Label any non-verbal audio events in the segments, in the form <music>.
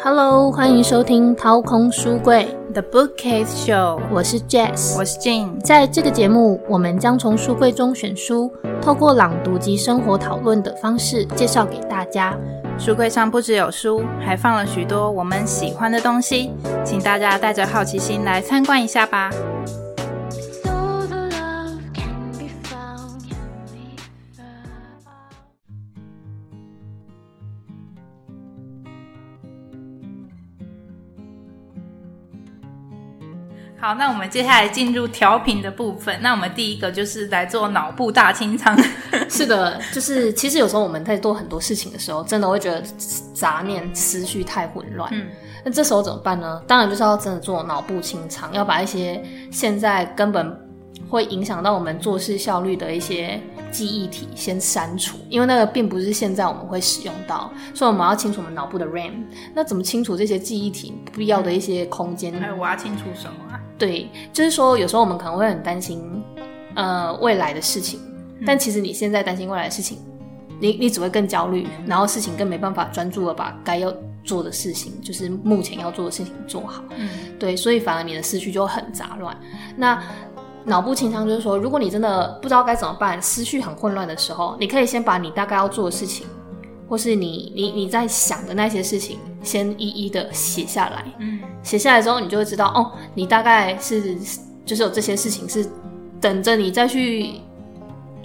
Hello，欢迎收听掏空书柜 The Bookcase Show，我是 Jess，我是 Jane。在这个节目，我们将从书柜中选书，透过朗读及生活讨论的方式介绍给大家。书柜上不只有书，还放了许多我们喜欢的东西，请大家带着好奇心来参观一下吧。好，那我们接下来进入调频的部分。那我们第一个就是来做脑部大清仓。<laughs> 是的，就是其实有时候我们在做很多事情的时候，真的会觉得杂念、思绪太混乱。嗯，那这时候怎么办呢？当然就是要真的做脑部清仓，要把一些现在根本会影响到我们做事效率的一些记忆体先删除，因为那个并不是现在我们会使用到，所以我们要清除我们脑部的 RAM。那怎么清除这些记忆体不必要的一些空间？还有我要清除什么啊？对，就是说有时候我们可能会很担心，呃，未来的事情，但其实你现在担心未来的事情，你你只会更焦虑，然后事情更没办法专注的把该要做的事情，就是目前要做的事情做好。嗯，对，所以反而你的思绪就很杂乱。那脑部清仓就是说，如果你真的不知道该怎么办，思绪很混乱的时候，你可以先把你大概要做的事情。或是你你你在想的那些事情，先一一的写下来。嗯，写下来之后，你就会知道哦，你大概是就是有这些事情是等着你再去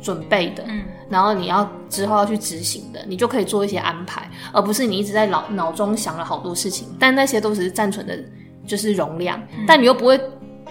准备的。嗯，然后你要之后要去执行的，你就可以做一些安排，而不是你一直在脑脑中想了好多事情，但那些都只是暂存的，就是容量，但你又不会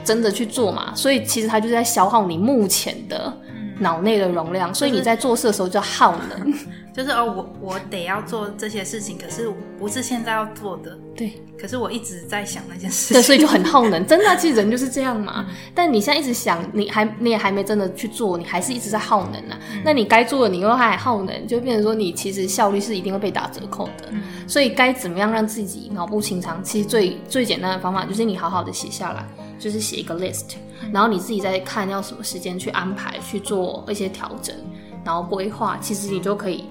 真的去做嘛，所以其实它就是在消耗你目前的脑内的容量，所以你在做事的时候就耗能。<laughs> 就是哦，我我得要做这些事情，可是不是现在要做的。对，可是我一直在想那件事。对，所以就很耗能。真的，其实人就是这样嘛。但你现在一直想，你还你也还没真的去做，你还是一直在耗能啊。那你该做的，你又还耗能，就变成说你其实效率是一定会被打折扣的。所以该怎么样让自己脑部清仓？其实最最简单的方法就是你好好的写下来，就是写一个 list，然后你自己再看要什么时间去安排去做一些调整，然后规划，其实你就可以。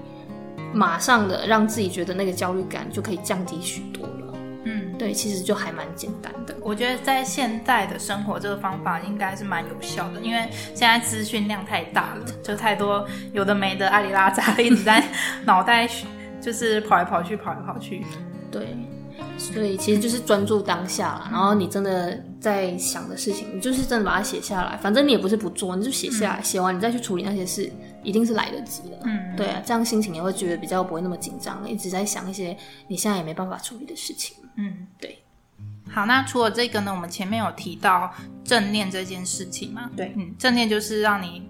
马上的让自己觉得那个焦虑感就可以降低许多了。嗯，对，其实就还蛮简单的。我觉得在现在的生活，这个方法应该是蛮有效的，因为现在资讯量太大了，就太多有的没的阿里拉扎一直在脑袋就是跑来跑去，跑来跑去。对。所以其实就是专注当下啦，然后你真的在想的事情，你就是真的把它写下来。反正你也不是不做，你就写下来，写完你再去处理那些事，一定是来得及的。嗯，对啊，这样心情也会觉得比较不会那么紧张，一直在想一些你现在也没办法处理的事情。嗯，对。好，那除了这个呢，我们前面有提到正念这件事情嘛？对，嗯，正念就是让你。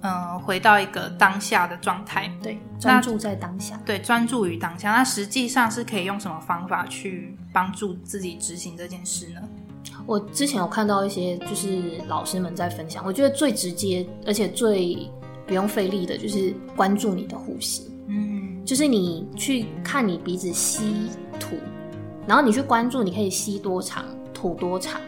嗯，回到一个当下的状态，对，专注在当下，对，专注于当下。那实际上是可以用什么方法去帮助自己执行这件事呢？我之前有看到一些就是老师们在分享，我觉得最直接而且最不用费力的就是关注你的呼吸。嗯，就是你去看你鼻子吸吐，然后你去关注你可以吸多长，吐多长，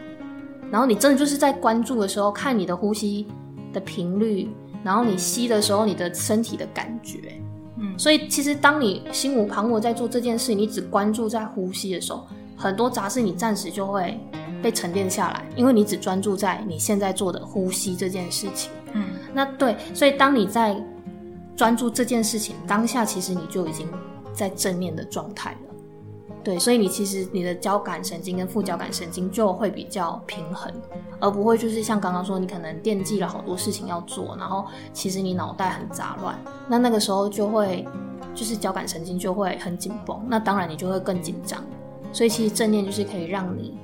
然后你真的就是在关注的时候看你的呼吸的频率。然后你吸的时候，你的身体的感觉，嗯，所以其实当你心无旁骛在做这件事，你只关注在呼吸的时候，很多杂事你暂时就会被沉淀下来，因为你只专注在你现在做的呼吸这件事情，嗯，那对，所以当你在专注这件事情当下，其实你就已经在正念的状态了。对，所以你其实你的交感神经跟副交感神经就会比较平衡，而不会就是像刚刚说，你可能惦记了好多事情要做，然后其实你脑袋很杂乱，那那个时候就会就是交感神经就会很紧绷，那当然你就会更紧张。所以其实正念就是可以让你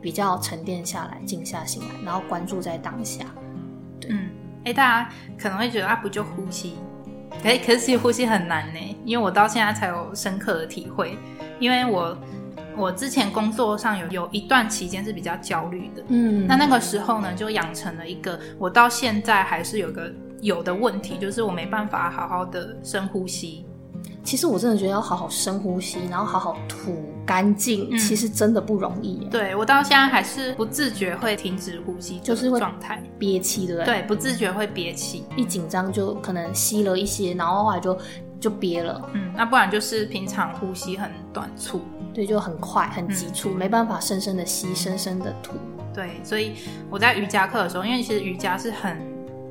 比较沉淀下来，静下心来，然后关注在当下。嗯，哎，大家可能会觉得啊，不就呼吸？哎，可是其实呼吸很难呢，因为我到现在才有深刻的体会。因为我我之前工作上有有一段期间是比较焦虑的，嗯，那那个时候呢，就养成了一个我到现在还是有个有的问题，就是我没办法好好的深呼吸。其实我真的觉得要好好深呼吸，然后好好吐干净，其实真的不容易。对我到现在还是不自觉会停止呼吸，就是状态憋气，对不对？对，不自觉会憋气，一紧张就可能吸了一些，然后后来就。就憋了，嗯，那不然就是平常呼吸很短促，对，就很快很急促，没办法深深的吸，深深的吐。对，所以我在瑜伽课的时候，因为其实瑜伽是很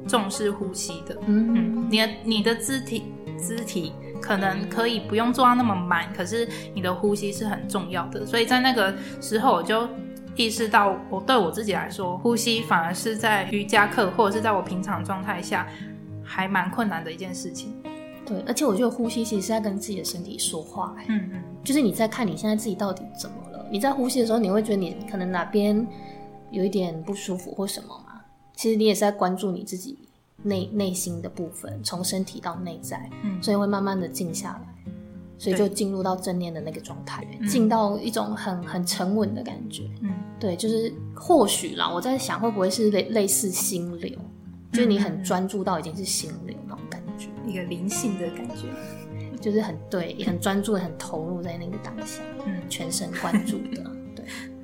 重视呼吸的。嗯嗯，你的你的肢体肢体可能可以不用做到那么满，可是你的呼吸是很重要的。所以在那个时候，我就意识到，我对我自己来说，呼吸反而是在瑜伽课或者是在我平常状态下还蛮困难的一件事情。对，而且我觉得呼吸其实是在跟自己的身体说话。嗯嗯，就是你在看你现在自己到底怎么了。你在呼吸的时候，你会觉得你可能哪边。有一点不舒服或什么嘛？其实你也是在关注你自己内内心的部分，从身体到内在，嗯，所以会慢慢的静下来，所以就进入到正念的那个状态，进到一种很很沉稳的感觉，嗯，对，就是或许啦，我在想会不会是类类似心流，就是你很专注到已经是心流那种感觉，一个灵性的感觉，就是很对，很专注，很投入在那个当下，嗯，全神贯注的。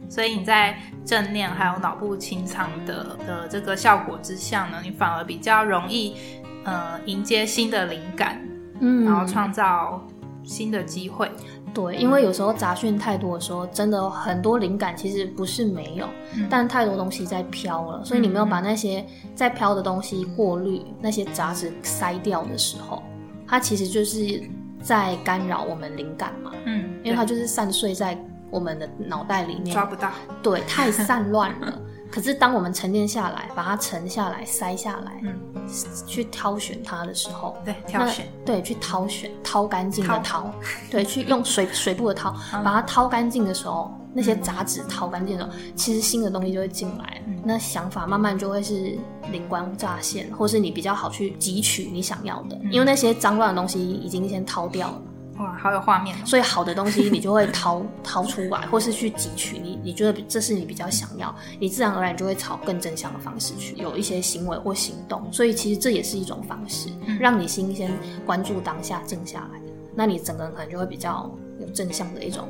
所以你在正念还有脑部清仓的的这个效果之下呢，你反而比较容易呃迎接新的灵感，嗯，然后创造新的机会。对，因为有时候杂讯太多的时候，真的很多灵感其实不是没有，但太多东西在飘了，所以你没有把那些在飘的东西过滤，那些杂质筛掉的时候，它其实就是在干扰我们灵感嘛。嗯，因为它就是散碎在。我们的脑袋里面抓不到，对，太散乱了。<laughs> 可是当我们沉淀下来，把它沉下来、塞下来，嗯，去挑选它的时候，对，挑选，对，去挑选，掏干净的掏，对，去用水水部的掏，把它掏干净的时候，那些杂质掏干净的时候，其实新的东西就会进来，那想法慢慢就会是灵光乍现，或是你比较好去汲取你想要的，因为那些脏乱的东西已经先掏掉了。哇，好有画面！所以好的东西你就会掏掏出来，或是去汲取你你觉得这是你比较想要，你自然而然就会朝更正向的方式去有一些行为或行动。所以其实这也是一种方式，让你心先关注当下，静下来，那你整个人可能就会比较有正向的一种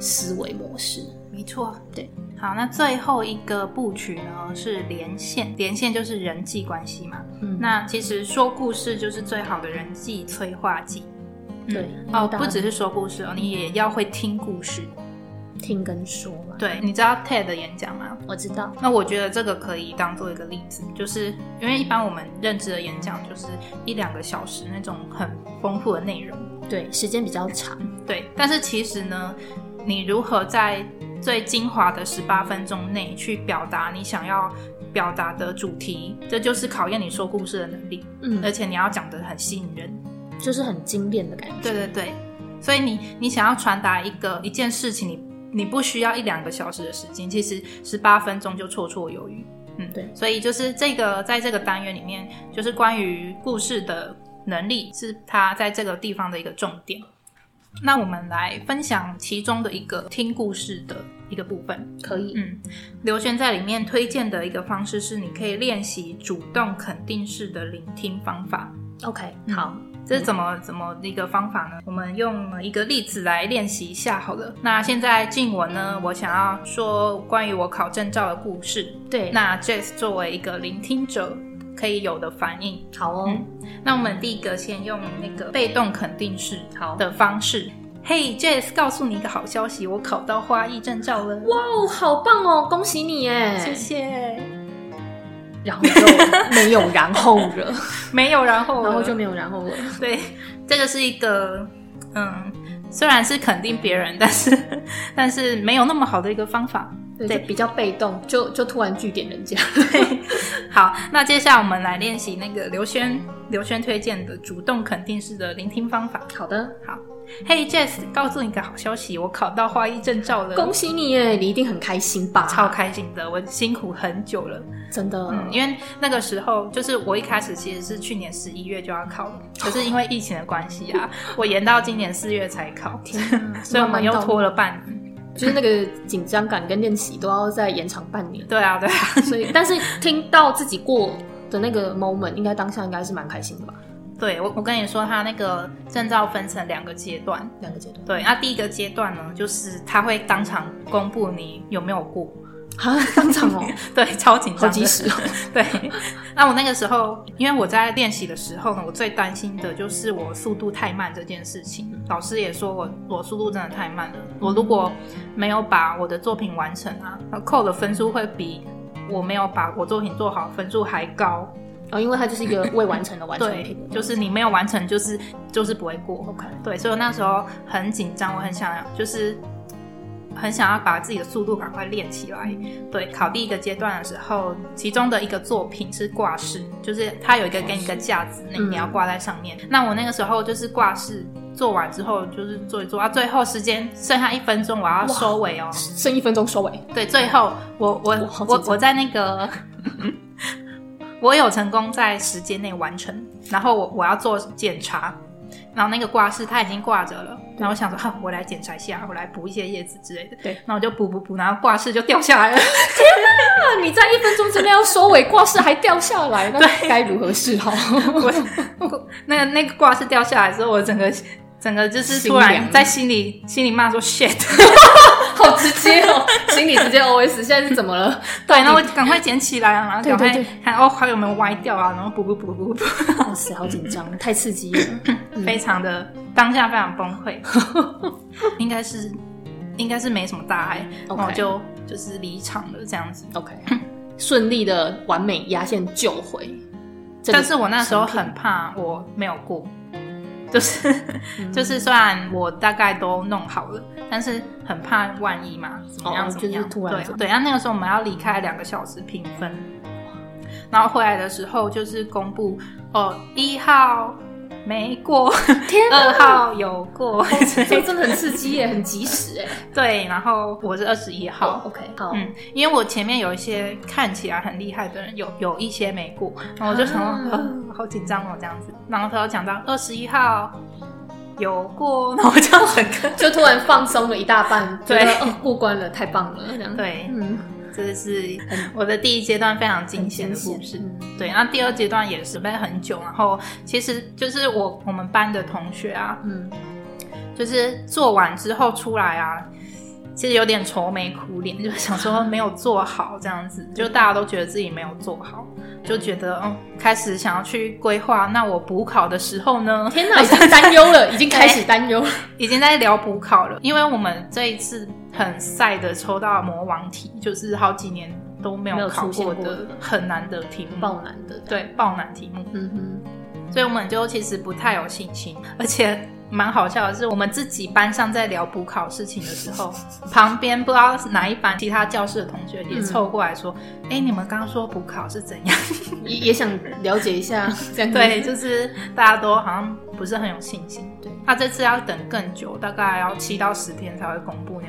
思维模式。没错，对。好，那最后一个部曲呢是连线，连线就是人际关系嘛。嗯，那其实说故事就是最好的人际催化剂。对哦，不只是说故事哦，你也要会听故事，听跟说嘛。对，你知道 TED 的演讲吗？我知道。那我觉得这个可以当做一个例子，就是因为一般我们认知的演讲就是一两个小时那种很丰富的内容，对，时间比较长。对，但是其实呢，你如何在最精华的十八分钟内去表达你想要表达的主题，这就是考验你说故事的能力。嗯，而且你要讲的很吸引人。就是很精炼的感觉。对对对，所以你你想要传达一个一件事情，你你不需要一两个小时的时间，其实十八分钟就绰绰有余。嗯，对。所以就是这个在这个单元里面，就是关于故事的能力，是他在这个地方的一个重点。那我们来分享其中的一个听故事的一个部分，可以。嗯，刘轩在里面推荐的一个方式是，你可以练习主动肯定式的聆听方法。OK，好。这是怎么怎么一个方法呢？我们用一个例子来练习一下好了。那现在静文呢？我想要说关于我考证照的故事。对，那 Jess 作为一个聆听者可以有的反应。好哦。那我们第一个先用那个被动肯定式好的方式。嘿，Jess，告诉你一个好消息，我考到花艺证照了。哇哦，好棒哦，恭喜你哎！谢谢。然后就 <laughs> 没有然后了，<laughs> 没有然后，然后就没有然后了。对，这个是一个，嗯，虽然是肯定别人，但是 <laughs> 但是没有那么好的一个方法，对，比较被动，就就突然据点人家。<laughs> 对，好，那接下来我们来练习那个刘轩刘轩推荐的主动肯定式的聆听方法。好的，好。Hey，Jess，告诉你个好消息，我考到花艺证照了，恭喜你耶！你一定很开心吧？超开心的，我辛苦很久了，真的。嗯，因为那个时候就是我一开始其实是去年十一月就要考了，<laughs> 可是因为疫情的关系啊，我延到今年四月才考，<laughs> 所以我们又拖了半年，就是那个紧张感跟练习都要再延长半年。对啊，对啊，所以但是听到自己过的那个 moment，应该当下应该是蛮开心的吧？对我，我跟你说，他那个证照分成两个阶段，两个阶段。对，那第一个阶段呢，就是他会当场公布你有没有过，啊，当场哦，<laughs> 对，超紧张，好及时哦。<laughs> 对，那我那个时候，因为我在练习的时候呢，我最担心的就是我速度太慢这件事情。老师也说我我速度真的太慢了，我如果没有把我的作品完成啊，扣的分数会比我没有把我作品做好分数还高。哦，因为它就是一个未完成的完成 <laughs> 品，就是你没有完成，就是就是不会过。OK，对，所以我那时候很紧张，我很想要，就是很想要把自己的速度赶快练起来。对，考第一个阶段的时候，其中的一个作品是挂饰，就是它有一个给你一个架子，那你要挂在上面。那我那个时候就是挂饰做完之后，就是做一做，啊，最后时间剩下一分钟，我要收尾哦，剩一分钟收尾。对，最后我我我我在那个。<laughs> 我有成功在时间内完成，然后我我要做检查，然后那个挂饰它已经挂着了，然后我想说，哈，我来检查一下，我来补一些叶子之类的。对，然后我就补补补，然后挂饰就掉下来了。<laughs> 天哪！你在一分钟之内要收尾，挂饰还掉下来，那该如何是好？<laughs> 我那个那个挂饰掉下来之后，我整个。整个就是突然在心里心里骂说 shit，好 <laughs> 直接哦，心里直接 <laughs> OS，现在是怎么了？对，然后赶快捡起来啊，然后赶快看哦还有没有歪掉啊，然后补补补补补，哇塞，好紧张，太刺激了，<laughs> 非常的当下非常崩溃，<laughs> 应该是应该是没什么大碍，然后就就是离场了这样子，OK，顺利的完美压线救回，但是我那时候很怕我没有过。就是就是，虽然我大概都弄好了，但是很怕万一嘛，怎么样怎么样？对对。然后那个时候我们要离开两个小时评分，然后回来的时候就是公布哦，一号。没过，天，二号有过，<laughs> 这真的很刺激耶，很及时哎。<laughs> 对，然后我是二十一号，OK，好，嗯，因为我前面有一些看起来很厉害的人，有有一些没过，然后我就想，好紧张哦，这样子。然后他又讲到二十一号有过，<laughs> 然后我就很就突然放松了一大半，对，过关了，太棒了，这样。对，嗯。这是我的第一阶段非常惊险的故事，对。那第二阶段也准备很久，然后其实就是我我们班的同学啊，嗯，就是做完之后出来啊，其实有点愁眉苦脸，就想说没有做好这样子，就大家都觉得自己没有做好，就觉得嗯，开始想要去规划。那我补考的时候呢？天哪，已经担忧了，已经开始担忧了，<laughs> 已经在聊补考了，因为我们这一次。很晒的抽到魔王题，就是好几年都没有考过的很难的题目，爆难的，对，爆难题目。嗯哼，所以我们就其实不太有信心，而且蛮好笑的是，我们自己班上在聊补考事情的时候，<laughs> 旁边不知道哪一班其他教室的同学也凑过来说：“哎，你们刚刚说补考是怎样？<laughs> 也也想了解一下。”这样对，<laughs> 就是大家都好像不是很有信心。对，他这次要等更久，大概要七到十天才会公布，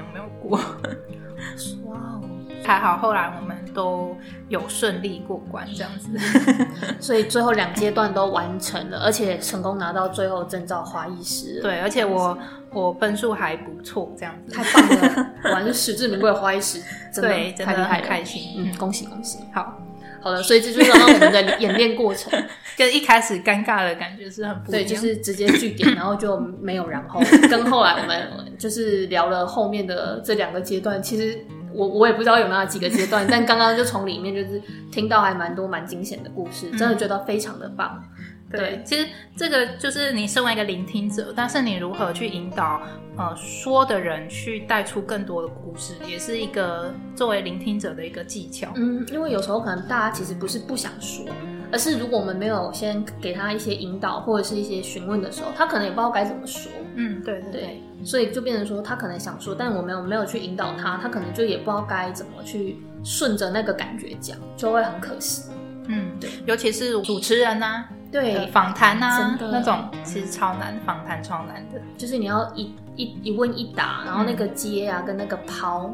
你有没有？哇哦，还好，后来我们都有顺利过关，这样子，<laughs> 所以最后两阶段都完成了，而且成功拿到最后证照花艺师。对，而且我我分数还不错，这样子太棒了，完是实至名归的花艺师，真的太厉害，开心，嗯，恭喜恭喜，好。好了，所以这就是刚刚我们的 <laughs> 演练过程，跟一开始尴尬的感觉是很不对，就是直接据点，然后就没有然后。<laughs> 跟后来我们就是聊了后面的这两个阶段，其实我我也不知道有哪几个阶段，但刚刚就从里面就是听到还蛮多蛮惊险的故事，真的觉得非常的棒。对，其实这个就是你身为一个聆听者，但是你如何去引导呃说的人去带出更多的故事，也是一个作为聆听者的一个技巧。嗯，因为有时候可能大家其实不是不想说，而是如果我们没有先给他一些引导或者是一些询问的时候，他可能也不知道该怎么说。嗯，对对对，所以就变成说他可能想说，但我没有没有去引导他，他可能就也不知道该怎么去顺着那个感觉讲，就会很可惜。嗯，对，尤其是主持人呐。对，访谈啊，那种其实超难，访谈超难的，就是你要一一一问一答，然后那个接啊跟那个抛，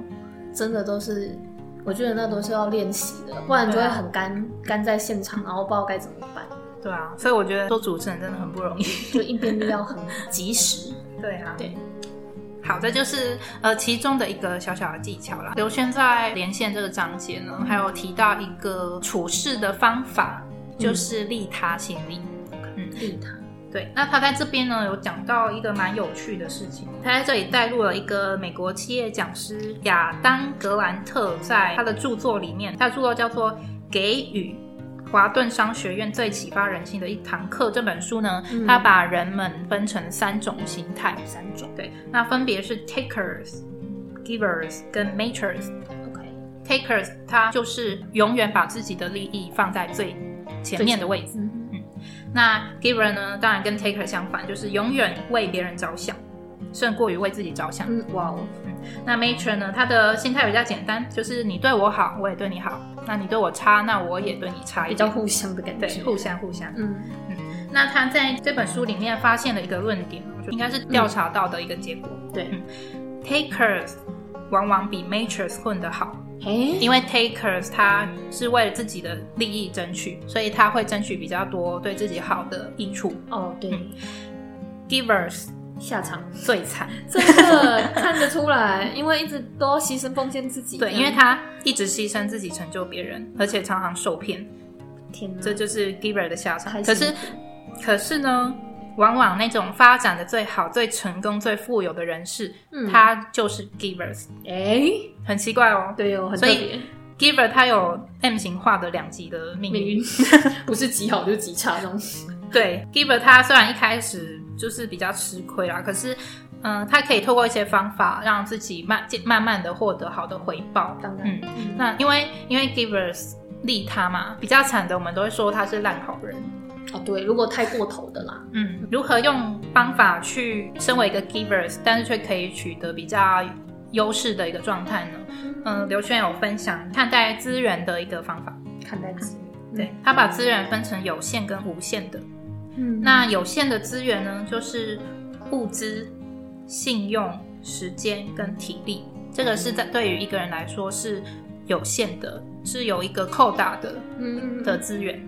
真的都是，我觉得那都是要练习的，不然就会很干干在现场，然后不知道该怎么办。对啊，所以我觉得做主持人真的很不容易，<laughs> 就应变力要很及时。对啊，对，好，这就是呃其中的一个小小的技巧啦。刘轩在连线这个章节呢，还有提到一个处事的方法。就是利他心理，嗯，利他，对，那他在这边呢有讲到一个蛮有趣的事情，他在这里带入了一个美国企业讲师亚当格兰特在他的著作里面，他的著作叫做《给予华顿商学院最启发人心的一堂课》这本书呢，他把人们分成三种形态，三种对，那分别是 takers、givers 跟 makers。OK，takers 他就是永远把自己的利益放在最前面的位置。嗯那 giver 呢？当然跟 taker 相反，就是永远为别人着想，胜过于为自己着想。嗯，哇哦。嗯，那 matron 呢？他的心态比较简单，就是你对我好，我也对你好；那你对我差，那我也对你差，比较互相的感觉。对，互相互相。嗯嗯。那他在这本书里面发现了一个论点，应该是调查到的一个结果。对嗯，takers 往往比 matrons 混得好。因为 takers 他是为了自己的利益争取，所以他会争取比较多对自己好的益处。哦，对，givers 下场最惨，真的看得出来，因为一直都要牺牲奉献自己。对，因为他一直牺牲自己成就别人，而且常常受骗。天哪，这就是 giver 的下场。可是，可是呢？往往那种发展的最好、最成功、最富有的人士，他就是 givers。哎，很奇怪哦。对哦，很特别。giver 他有 M 型化的两极的命运，<laughs> 不是极好就是极差这种。对，giver 他虽然一开始就是比较吃亏啦，可是，嗯，他可以透过一些方法让自己慢慢慢的获得好的回报。当然，嗯，那因为因为 givers 利他嘛，比较惨的我们都会说他是烂好人。哦，对，如果太过头的啦，嗯，如何用方法去身为一个 givers，但是却可以取得比较优势的一个状态呢？嗯，刘轩有分享看待资源的一个方法，看待资源，对他把资源分成有限跟无限的。嗯，那有限的资源呢，就是物资、信用、时间跟体力，这个是在对于一个人来说是有限的，是有一个扣打的，嗯的资源。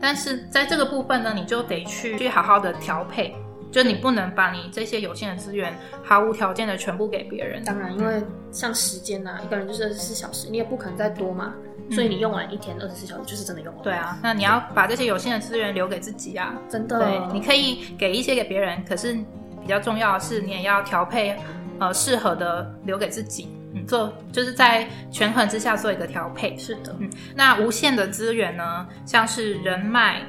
但是在这个部分呢，你就得去去好好的调配，就你不能把你这些有限的资源毫无条件的全部给别人。当然，因为像时间呐，一个人就是二十四小时，你也不可能再多嘛，所以你用完一天二十四小时就是真的用完。对啊，那你要把这些有限的资源留给自己啊，真的。对，你可以给一些给别人，可是比较重要的是，你也要调配，呃，适合的留给自己。做就是在权衡之下做一个调配，是的。嗯，那无限的资源呢，像是人脉、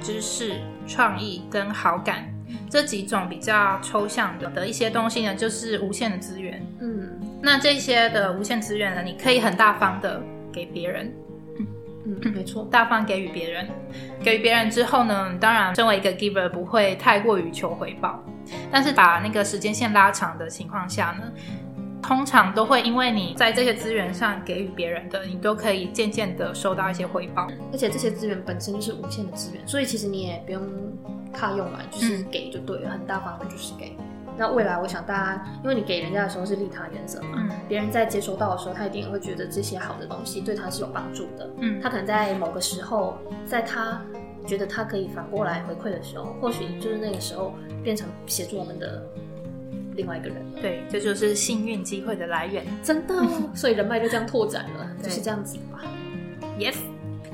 知识、创意跟好感这几种比较抽象的的一些东西呢，就是无限的资源。嗯，那这些的无限资源呢，你可以很大方的给别人。嗯嗯，没错，大方给予别人，给予别人之后呢，当然身为一个 giver 不会太过于求回报，但是把那个时间线拉长的情况下呢？通常都会因为你在这些资源上给予别人的，你都可以渐渐的收到一些回报。而且这些资源本身就是无限的资源，所以其实你也不用怕用完，就是给就对了，很大方的就是给。那未来我想大家，因为你给人家的时候是利他原则嘛，别人在接收到的时候，他一定会觉得这些好的东西对他是有帮助的。嗯，他可能在某个时候，在他觉得他可以反过来回馈的时候，或许就是那个时候变成协助我们的。另外一个人，对，这就是幸运机会的来源，真的，<laughs> 所以人脉就这样拓展了，就是这样子吧。Yes，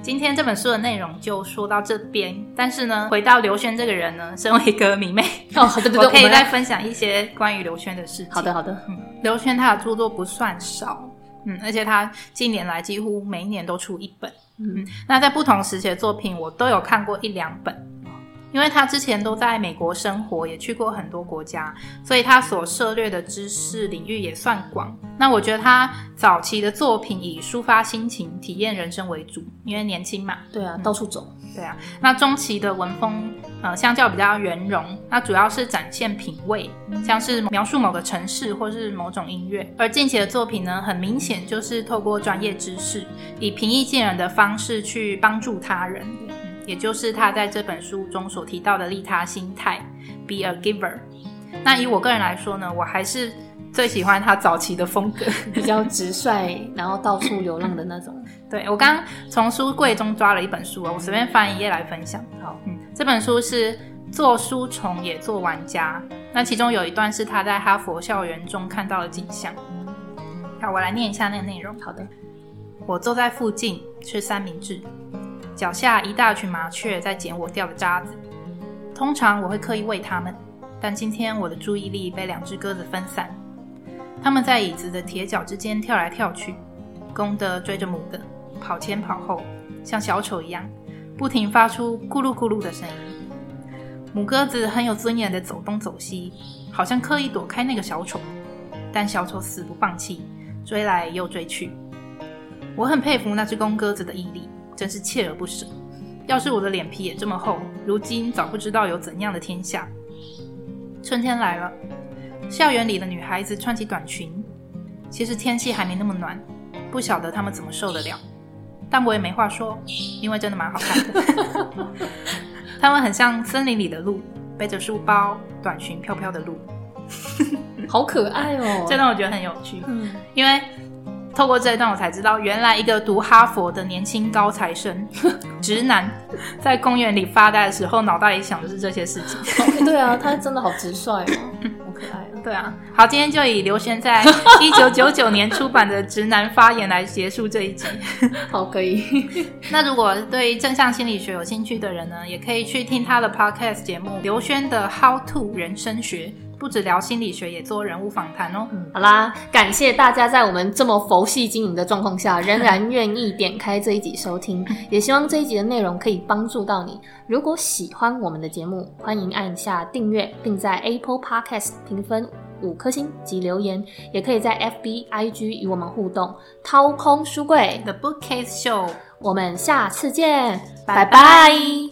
今天这本书的内容就说到这边，但是呢，回到刘轩这个人呢，身为一个迷妹，哦，对对对，<laughs> 我可以再分享一些关于刘轩的事情。好的，好的，嗯，刘轩他的著作不算少，嗯，而且他近年来几乎每一年都出一本，嗯，那在不同时期的作品，我都有看过一两本。因为他之前都在美国生活，也去过很多国家，所以他所涉猎的知识领域也算广。那我觉得他早期的作品以抒发心情、体验人生为主，因为年轻嘛。对啊，到处走。对啊。那中期的文风，呃，相较比较圆融，那主要是展现品味，像是描述某个城市或是某种音乐。而近期的作品呢，很明显就是透过专业知识，以平易近人的方式去帮助他人。也就是他在这本书中所提到的利他心态，be a giver。那以我个人来说呢，我还是最喜欢他早期的风格，比较直率，然后到处流浪的那种。<laughs> 对我刚从书柜中抓了一本书啊，我随便翻一页来分享。好，嗯，这本书是做书虫也做玩家。那其中有一段是他在哈佛校园中看到的景象。好，我来念一下那个内容。好的，我坐在附近吃三明治。脚下一大群麻雀在捡我掉的渣子，通常我会刻意喂它们，但今天我的注意力被两只鸽子分散。它们在椅子的铁脚之间跳来跳去，公的追着母的，跑前跑后，像小丑一样，不停发出咕噜咕噜的声音。母鸽子很有尊严的走东走西，好像刻意躲开那个小丑，但小丑死不放弃，追来又追去。我很佩服那只公鸽子的毅力，真是锲而不舍。要是我的脸皮也这么厚，如今早不知道有怎样的天下。春天来了，校园里的女孩子穿起短裙。其实天气还没那么暖，不晓得她们怎么受得了。但我也没话说，因为真的蛮好看的。<laughs> 她们很像森林里的鹿，背着书包，短裙飘飘的鹿，<laughs> 好可爱哦！这让我觉得很有趣。嗯，因为。透过这一段，我才知道，原来一个读哈佛的年轻高材生，直男，在公园里发呆的时候，脑袋里想的是这些事情。<laughs> 对啊，他真的好直率哦，好可爱。<laughs> 对啊，好，今天就以刘轩在一九九九年出版的《直男发言》来结束这一集。<laughs> 好，可以。那如果对正向心理学有兴趣的人呢，也可以去听他的 podcast 节目《刘轩的 How to 人生学》。不止聊心理学，也做人物访谈哦。好啦，感谢大家在我们这么佛系经营的状况下，仍然愿意点开这一集收听。<laughs> 也希望这一集的内容可以帮助到你。如果喜欢我们的节目，欢迎按下订阅，并在 Apple Podcast 评分五颗星及留言。也可以在 FB、IG 与我们互动。掏空书柜 The Bookcase Show，我们下次见，拜拜。